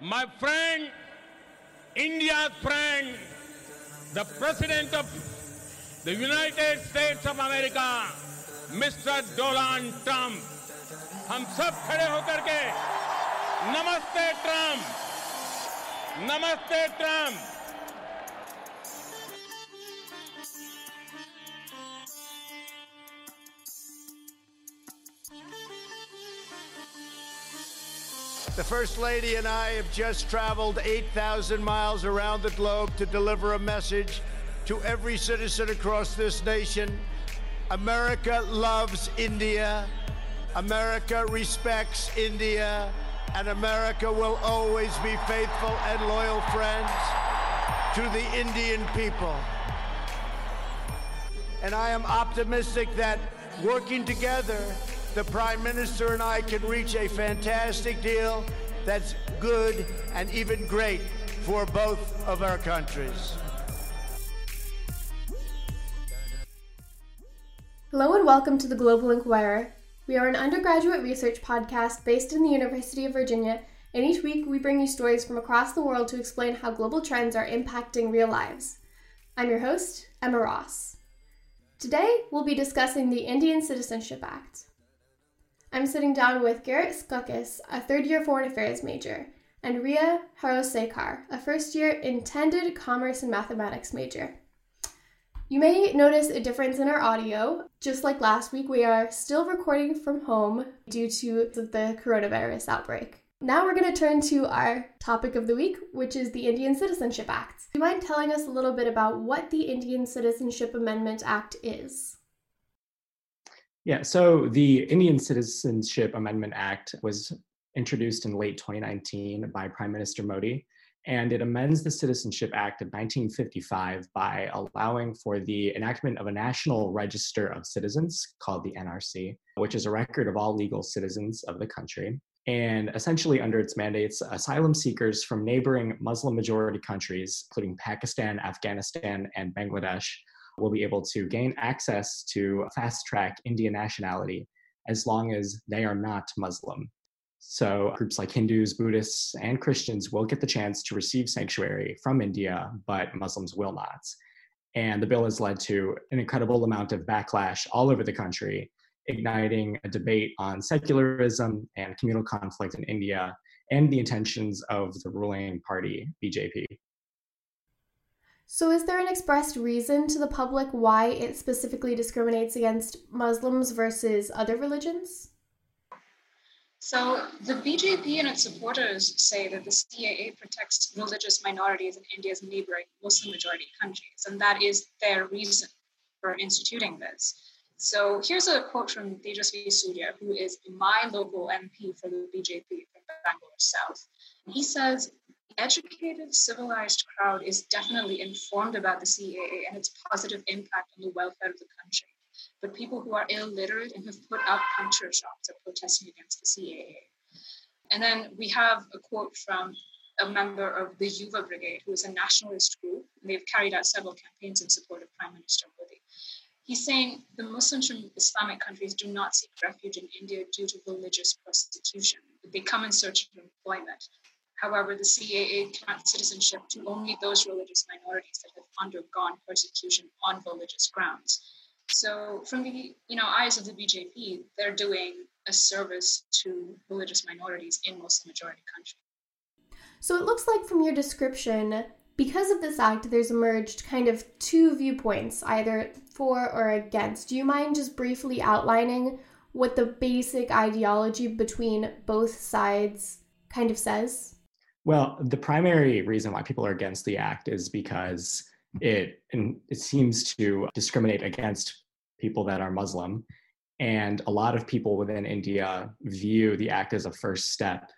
my friend, India's friend, the President of the United States of America, Mr. Donald Trump. हम सब खड़े होकर के नमस्ते ट्रम्प नमस्ते Trump The First Lady and I have just traveled 8,000 miles around the globe to deliver a message to every citizen across this nation. America loves India. America respects India. And America will always be faithful and loyal friends to the Indian people. And I am optimistic that working together, the Prime Minister and I can reach a fantastic deal that's good and even great for both of our countries. Hello and welcome to the Global Inquirer. We are an undergraduate research podcast based in the University of Virginia, and each week we bring you stories from across the world to explain how global trends are impacting real lives. I'm your host, Emma Ross. Today we'll be discussing the Indian Citizenship Act. I'm sitting down with Garrett Skukis, a third year foreign affairs major, and Ria Harosekar, a first year intended commerce and mathematics major. You may notice a difference in our audio. Just like last week, we are still recording from home due to the coronavirus outbreak. Now we're going to turn to our topic of the week, which is the Indian Citizenship Act. Do you mind telling us a little bit about what the Indian Citizenship Amendment Act is? Yeah, so the Indian Citizenship Amendment Act was introduced in late 2019 by Prime Minister Modi, and it amends the Citizenship Act of 1955 by allowing for the enactment of a national register of citizens called the NRC, which is a record of all legal citizens of the country. And essentially, under its mandates, asylum seekers from neighboring Muslim majority countries, including Pakistan, Afghanistan, and Bangladesh, will be able to gain access to fast track Indian nationality as long as they are not Muslim. So, groups like Hindus, Buddhists, and Christians will get the chance to receive sanctuary from India, but Muslims will not. And the bill has led to an incredible amount of backlash all over the country, igniting a debate on secularism and communal conflict in India and the intentions of the ruling party, BJP. So, is there an expressed reason to the public why it specifically discriminates against Muslims versus other religions? So, the BJP and its supporters say that the CAA protects religious minorities in India's neighboring Muslim majority countries, and that is their reason for instituting this. So, here's a quote from Tejasvi Surya, who is my local MP for the BJP from Bangalore South. He says educated, civilized crowd is definitely informed about the CAA and its positive impact on the welfare of the country. But people who are illiterate and have put up puncture shops are protesting against the CAA. And then we have a quote from a member of the Yuva Brigade, who is a nationalist group. They've carried out several campaigns in support of Prime Minister Modi. He's saying the Muslims from Islamic countries do not seek refuge in India due to religious persecution. They come in search of employment. However, the CAA grants citizenship to only those religious minorities that have undergone persecution on religious grounds. So, from the you know eyes of the BJP, they're doing a service to religious minorities in Muslim majority countries. So it looks like from your description, because of this act, there's emerged kind of two viewpoints, either for or against. Do you mind just briefly outlining what the basic ideology between both sides kind of says? Well, the primary reason why people are against the act is because it it seems to discriminate against people that are Muslim, and a lot of people within India view the act as a first step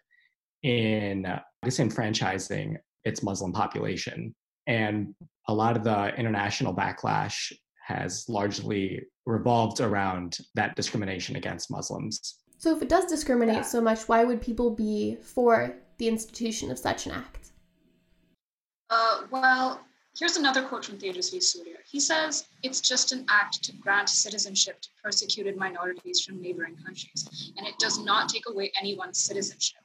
in disenfranchising its Muslim population. And a lot of the international backlash has largely revolved around that discrimination against Muslims. So, if it does discriminate yeah. so much, why would people be for the institution of such an act? Uh, well, here's another quote from Tejasvi Surya. He says, It's just an act to grant citizenship to persecuted minorities from neighboring countries, and it does not take away anyone's citizenship.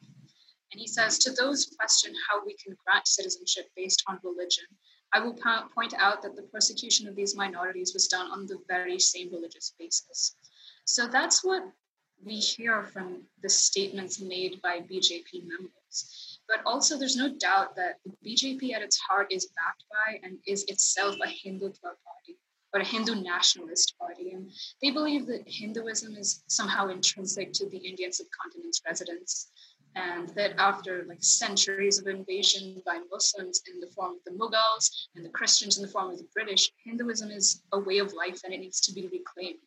And he says, To those who question how we can grant citizenship based on religion, I will point out that the persecution of these minorities was done on the very same religious basis. So that's what we hear from the statements made by BJP members. But also, there's no doubt that the BJP at its heart is backed by and is itself a Hindutva party or a Hindu nationalist party. And they believe that Hinduism is somehow intrinsic to the Indian subcontinent's residents and that after like centuries of invasion by Muslims in the form of the Mughals and the Christians in the form of the British, Hinduism is a way of life and it needs to be reclaimed.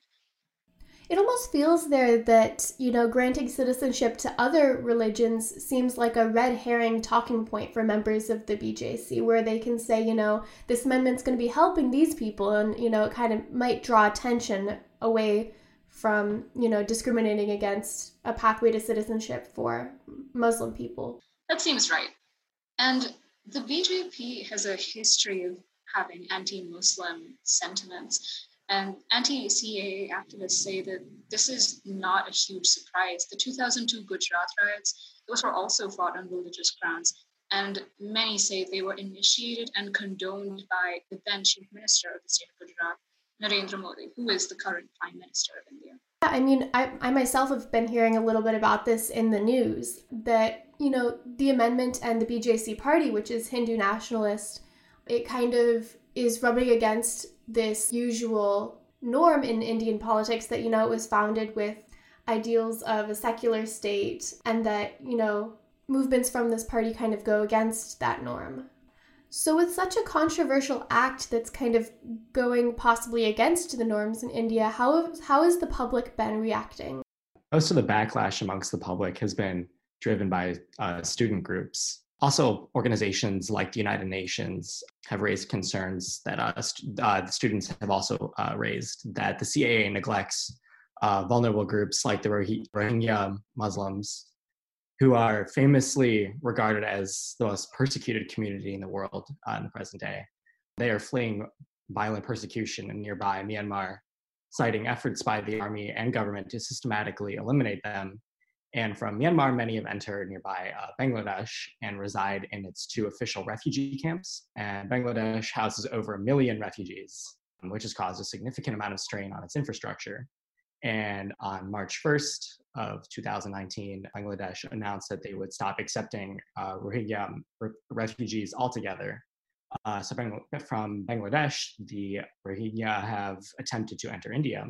It almost feels there that, you know, granting citizenship to other religions seems like a red herring talking point for members of the BJP, where they can say, you know, this amendment's going to be helping these people, and, you know, it kind of might draw attention away from you know discriminating against a pathway to citizenship for Muslim people. That seems right. And the BJP has a history of having anti-Muslim sentiments. And anti-CAA activists say that this is not a huge surprise. The 2002 Gujarat riots, those were also fought on religious grounds. And many say they were initiated and condoned by the then chief minister of the state of Gujarat, Narendra Modi, who is the current Prime Minister of India. Yeah, I mean, I, I myself have been hearing a little bit about this in the news that, you know, the amendment and the BJP party, which is Hindu nationalist, it kind of is rubbing against this usual norm in Indian politics that, you know, it was founded with ideals of a secular state and that, you know, movements from this party kind of go against that norm. So, with such a controversial act that's kind of going possibly against the norms in India, how, how has the public been reacting? Most of the backlash amongst the public has been driven by uh, student groups. Also, organizations like the United Nations have raised concerns that uh, st- uh, the students have also uh, raised that the CAA neglects uh, vulnerable groups like the Rohingya Muslims who are famously regarded as the most persecuted community in the world uh, in the present day. They are fleeing violent persecution in nearby Myanmar, citing efforts by the army and government to systematically eliminate them. And from Myanmar, many have entered nearby uh, Bangladesh and reside in its two official refugee camps. And Bangladesh houses over a million refugees, which has caused a significant amount of strain on its infrastructure. And on March 1st of 2019, Bangladesh announced that they would stop accepting uh, Rohingya re- refugees altogether. Uh, so from Bangladesh, the Rohingya have attempted to enter India.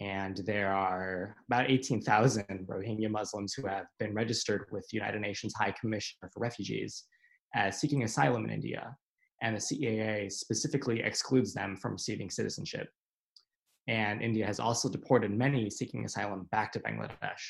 And there are about 18,000 Rohingya Muslims who have been registered with the United Nations High Commissioner for Refugees as seeking asylum in India. And the CAA specifically excludes them from receiving citizenship and India has also deported many seeking asylum back to Bangladesh.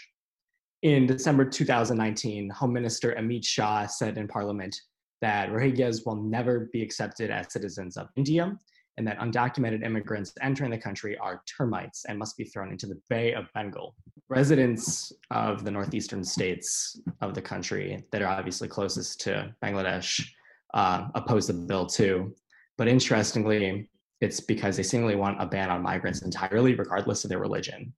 In December 2019, Home Minister Amit Shah said in Parliament that Rohingyas will never be accepted as citizens of India and that undocumented immigrants entering the country are termites and must be thrown into the Bay of Bengal. Residents of the northeastern states of the country that are obviously closest to Bangladesh uh, oppose the bill too. But interestingly, it's because they seemingly want a ban on migrants entirely, regardless of their religion.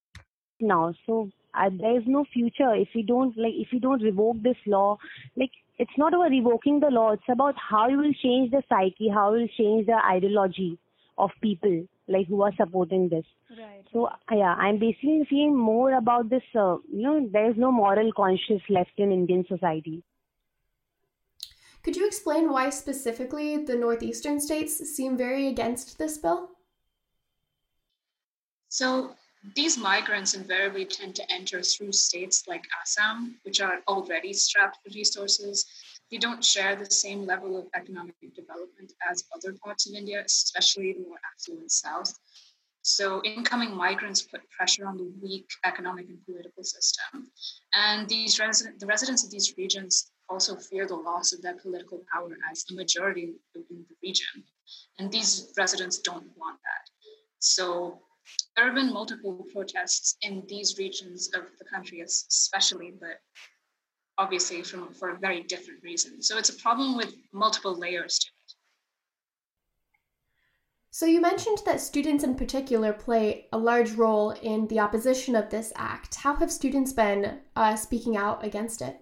Now, so uh, there is no future if we don't like if we don't revoke this law. Like it's not about revoking the law; it's about how you will change the psyche, how you will change the ideology of people like who are supporting this. Right. So yeah, I'm basically seeing more about this. Uh, you know, there is no moral conscience left in Indian society. Could you explain why specifically the northeastern states seem very against this bill? So, these migrants invariably tend to enter through states like Assam, which are already strapped for resources. They don't share the same level of economic development as other parts of India, especially the more affluent south. So, incoming migrants put pressure on the weak economic and political system. And these resident, the residents of these regions also fear the loss of their political power as a majority in the region. And these residents don't want that. So there have been multiple protests in these regions of the country, especially, but obviously from, for a very different reason. So it's a problem with multiple layers to it. So you mentioned that students in particular play a large role in the opposition of this act. How have students been uh, speaking out against it?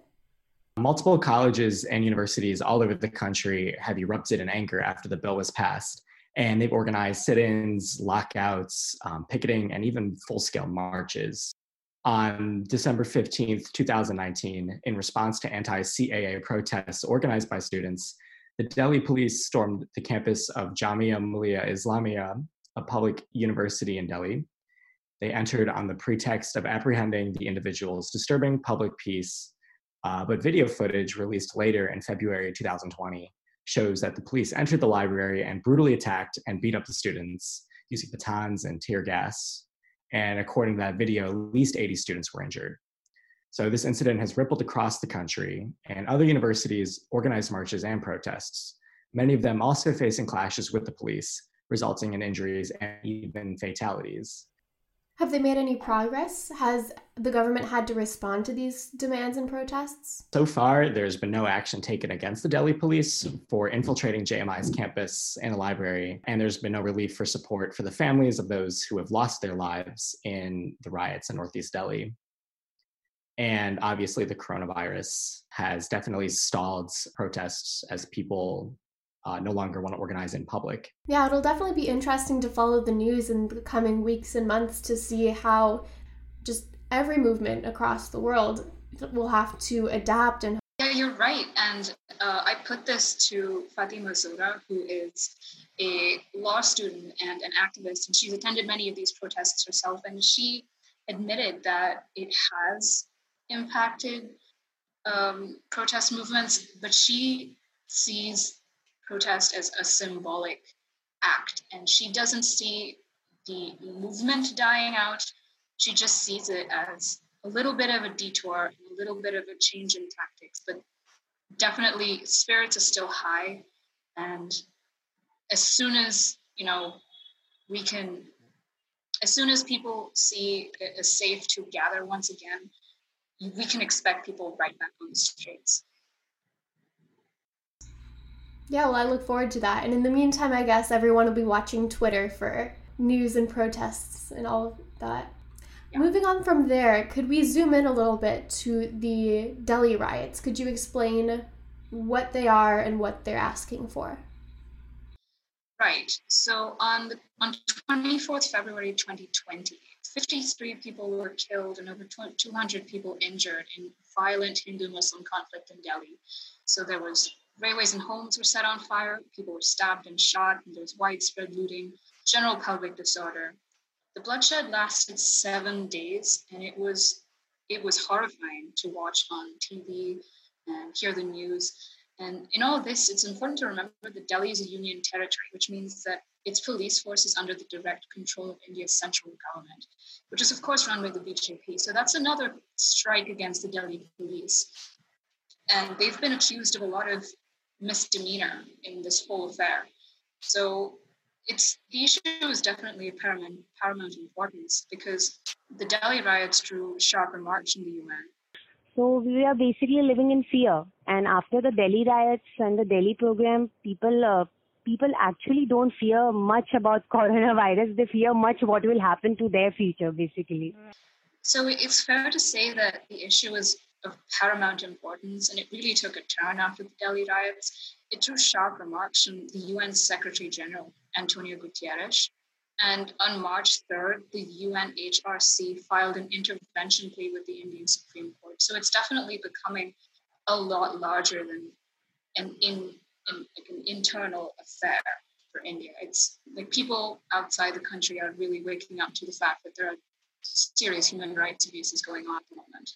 Multiple colleges and universities all over the country have erupted in anger after the bill was passed, and they've organized sit ins, lockouts, um, picketing, and even full scale marches. On December 15th, 2019, in response to anti CAA protests organized by students, the Delhi police stormed the campus of Jamia Millia Islamia, a public university in Delhi. They entered on the pretext of apprehending the individuals disturbing public peace, uh, but video footage released later in February 2020 shows that the police entered the library and brutally attacked and beat up the students using batons and tear gas. And according to that video, at least 80 students were injured. So this incident has rippled across the country, and other universities organized marches and protests, many of them also facing clashes with the police, resulting in injuries and even fatalities. Have they made any progress? Has the government had to respond to these demands and protests? So far, there's been no action taken against the Delhi police for infiltrating JMI's campus and a library, and there's been no relief for support for the families of those who have lost their lives in the riots in Northeast Delhi. And obviously, the coronavirus has definitely stalled protests as people uh, no longer want to organize in public. Yeah, it'll definitely be interesting to follow the news in the coming weeks and months to see how just every movement across the world will have to adapt and. Yeah, you're right. And uh, I put this to Fatima Zohra, who is a law student and an activist, and she's attended many of these protests herself, and she admitted that it has impacted um, protest movements, but she sees protest as a symbolic act, and she doesn't see the movement dying out. She just sees it as a little bit of a detour, a little bit of a change in tactics, but definitely spirits are still high. And as soon as, you know, we can, as soon as people see it as safe to gather once again, we can expect people right back on the streets. Yeah, well, I look forward to that. And in the meantime, I guess everyone will be watching Twitter for news and protests and all of that. Yeah. Moving on from there, could we zoom in a little bit to the Delhi riots? Could you explain what they are and what they're asking for? Right. So on the on 24th February 2020, 53 people were killed and over 200 people injured in violent Hindu-Muslim conflict in Delhi. So there was railways and homes were set on fire, people were stabbed and shot, and there was widespread looting, general public disorder. The bloodshed lasted seven days, and it was it was horrifying to watch on TV and hear the news. And in all this, it's important to remember that Delhi is a union territory, which means that its police force is under the direct control of India's central government, which is, of course, run by the BJP. So that's another strike against the Delhi police. And they've been accused of a lot of misdemeanor in this whole affair. So it's the issue is definitely of paramount, paramount importance because the Delhi riots drew sharp remarks from the UN so we are basically living in fear. And after the Delhi riots and the Delhi pogrom, people uh, people actually don't fear much about coronavirus. They fear much what will happen to their future, basically. So it's fair to say that the issue is of paramount importance, and it really took a turn after the Delhi riots. It drew sharp remarks from the UN Secretary General, Antonio Guterres, and on March 3rd, the UNHRC filed an intervention plea with the Indian Supreme Court. So it's definitely becoming a lot larger than an, in, like an internal affair for India. It's like people outside the country are really waking up to the fact that there are serious human rights abuses going on at the moment.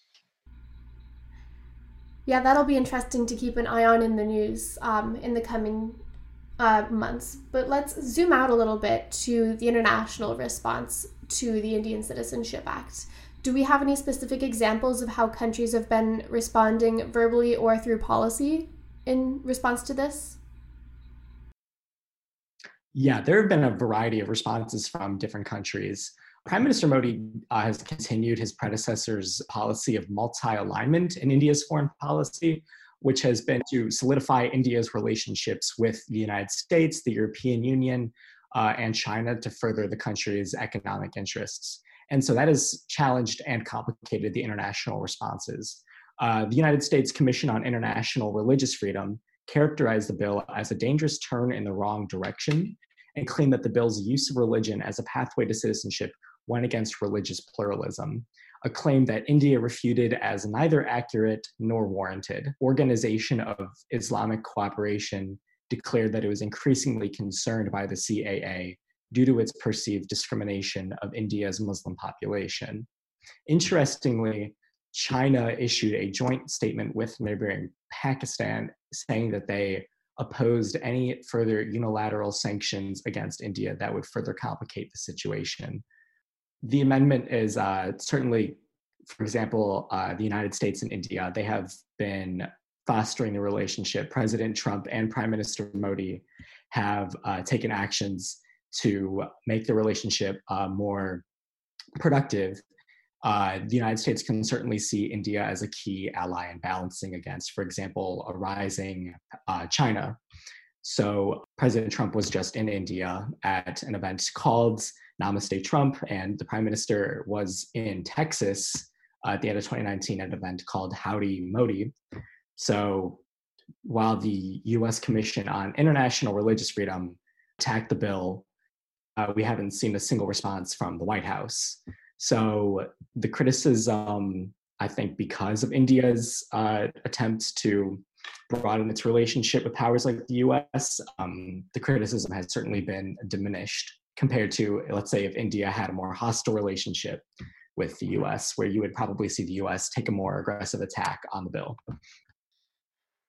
Yeah, that'll be interesting to keep an eye on in the news um, in the coming uh, months. But let's zoom out a little bit to the international response to the Indian Citizenship Act. Do we have any specific examples of how countries have been responding verbally or through policy in response to this? Yeah, there have been a variety of responses from different countries. Prime Minister Modi uh, has continued his predecessor's policy of multi alignment in India's foreign policy, which has been to solidify India's relationships with the United States, the European Union, uh, and China to further the country's economic interests. And so that has challenged and complicated the international responses. Uh, the United States Commission on International Religious Freedom characterized the bill as a dangerous turn in the wrong direction and claimed that the bill's use of religion as a pathway to citizenship went against religious pluralism, a claim that India refuted as neither accurate nor warranted. Organization of Islamic Cooperation declared that it was increasingly concerned by the CAA due to its perceived discrimination of India's Muslim population. Interestingly, China issued a joint statement with neighboring Pakistan saying that they opposed any further unilateral sanctions against India that would further complicate the situation. The amendment is uh, certainly, for example, uh, the United States and India, they have been fostering the relationship. President Trump and Prime Minister Modi have uh, taken actions to make the relationship uh, more productive uh, the United States can certainly see India as a key ally in balancing against, for example, a rising uh, China. So President Trump was just in India at an event called Namaste Trump, and the Prime Minister was in Texas uh, at the end of 2019 at an event called Howdy Modi. So while the US Commission on International Religious Freedom attacked the bill, uh, we haven't seen a single response from the White House. So the criticism, I think, because of India's uh, attempts to broaden its relationship with powers like the US, um, the criticism has certainly been diminished compared to, let's say, if India had a more hostile relationship with the US, where you would probably see the US take a more aggressive attack on the bill.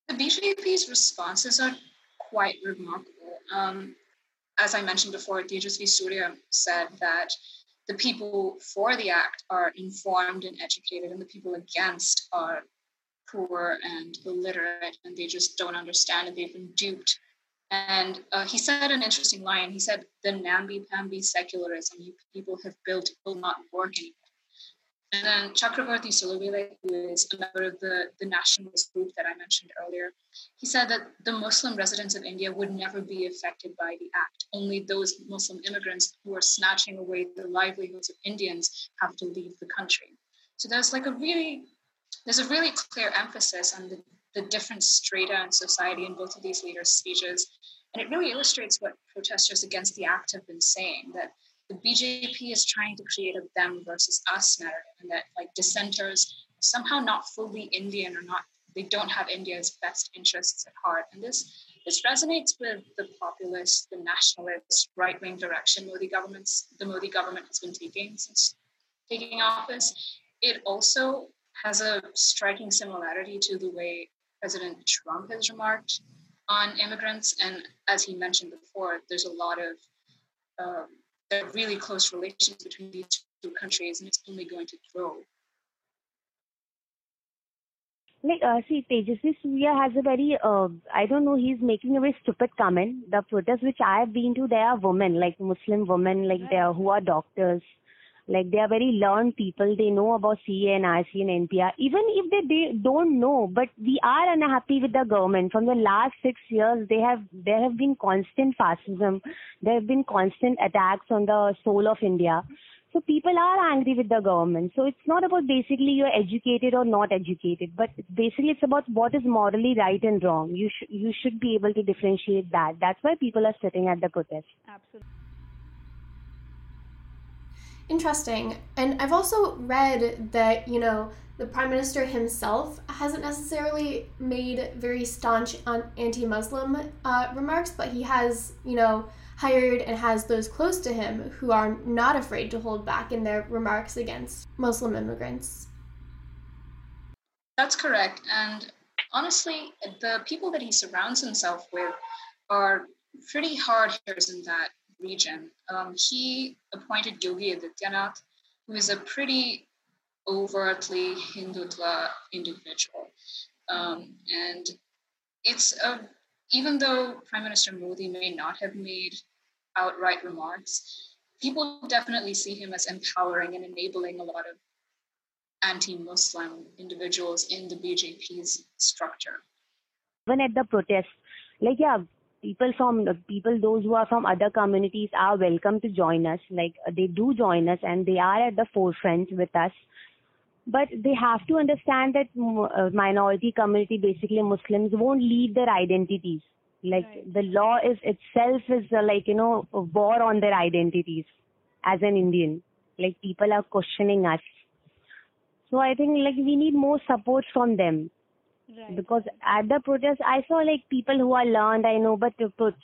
The BJP's responses are quite remarkable. Um, as I mentioned before, Tejasvi Surya said that the people for the act are informed and educated, and the people against are poor and illiterate, and they just don't understand, and they've been duped. And uh, he said an interesting line. He said, "The namby-pamby secularism you people have built will not work anymore." And then Chakravarti Sulibele, who is a member of the, the nationalist group that I mentioned earlier, he said that the Muslim residents of India would never be affected by the act. Only those Muslim immigrants who are snatching away the livelihoods of Indians have to leave the country. So there's like a really there's a really clear emphasis on the, the different strata in society in both of these leaders' speeches. And it really illustrates what protesters against the act have been saying that the BJP is trying to create a them versus us narrative, and that like dissenters somehow not fully Indian or not they don't have India's best interests at heart. And this this resonates with the populist, the nationalist, right-wing direction Modi governments the Modi government has been taking since taking office. It also has a striking similarity to the way President Trump has remarked on immigrants. And as he mentioned before, there's a lot of um, really close relations between these two countries, and it's only going to grow. Like, uh, see, Tejasvi Surya has a very, uh, I don't know, he's making a very stupid comment. The protests which I have been to, they are women, like Muslim women, like they are, who are doctors. Like they are very learned people. They know about CA and IC and NPR. Even if they, they don't know, but we are unhappy with the government. From the last six years, they have there have been constant fascism. There have been constant attacks on the soul of India. So people are angry with the government. So it's not about basically you're educated or not educated, but basically it's about what is morally right and wrong. You should you should be able to differentiate that. That's why people are sitting at the protest. Absolutely. Interesting. And I've also read that, you know, the prime minister himself hasn't necessarily made very staunch anti-Muslim uh, remarks, but he has, you know, hired and has those close to him who are not afraid to hold back in their remarks against Muslim immigrants. That's correct. And honestly, the people that he surrounds himself with are pretty hard hitters in that region. Um, he appointed Yogi Adityanath, who is a pretty overtly Hindutva individual. Um, and it's a, even though Prime Minister Modi may not have made outright remarks, people definitely see him as empowering and enabling a lot of anti-Muslim individuals in the BJP's structure. Even at the protests, like yeah, people from people those who are from other communities are welcome to join us. Like they do join us and they are at the forefront with us. but they have to understand that uh, minority community, basically Muslims, won't leave their identities. Like right. the law is itself is uh, like you know a war on their identities as an Indian. Like people are questioning us. So I think like we need more support from them. Right. Because at the protest, I saw like people who are learned, I know, but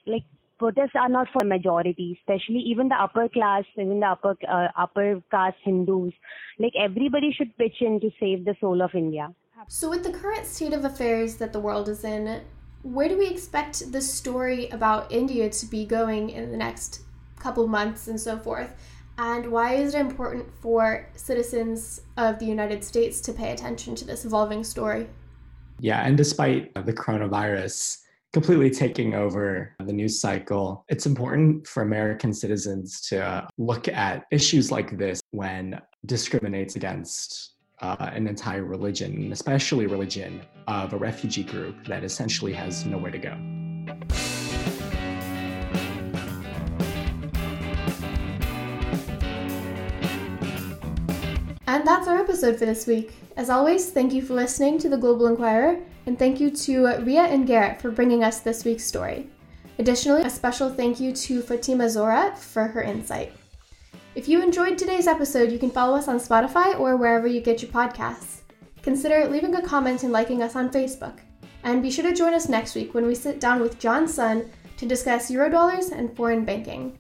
like protests are not for majority, especially even the upper class, even the upper uh, upper caste Hindus. Like everybody should pitch in to save the soul of India. So, with the current state of affairs that the world is in, where do we expect the story about India to be going in the next couple months and so forth? And why is it important for citizens of the United States to pay attention to this evolving story? Yeah, and despite the coronavirus, completely taking over the news cycle. It's important for American citizens to look at issues like this when discriminates against uh, an entire religion, especially religion of a refugee group that essentially has nowhere to go. And that's our episode for this week. As always, thank you for listening to the Global Inquirer, and thank you to Ria and Garrett for bringing us this week's story. Additionally, a special thank you to Fatima Zora for her insight. If you enjoyed today's episode, you can follow us on Spotify or wherever you get your podcasts. Consider leaving a comment and liking us on Facebook. And be sure to join us next week when we sit down with John Sun to discuss Eurodollars and foreign banking.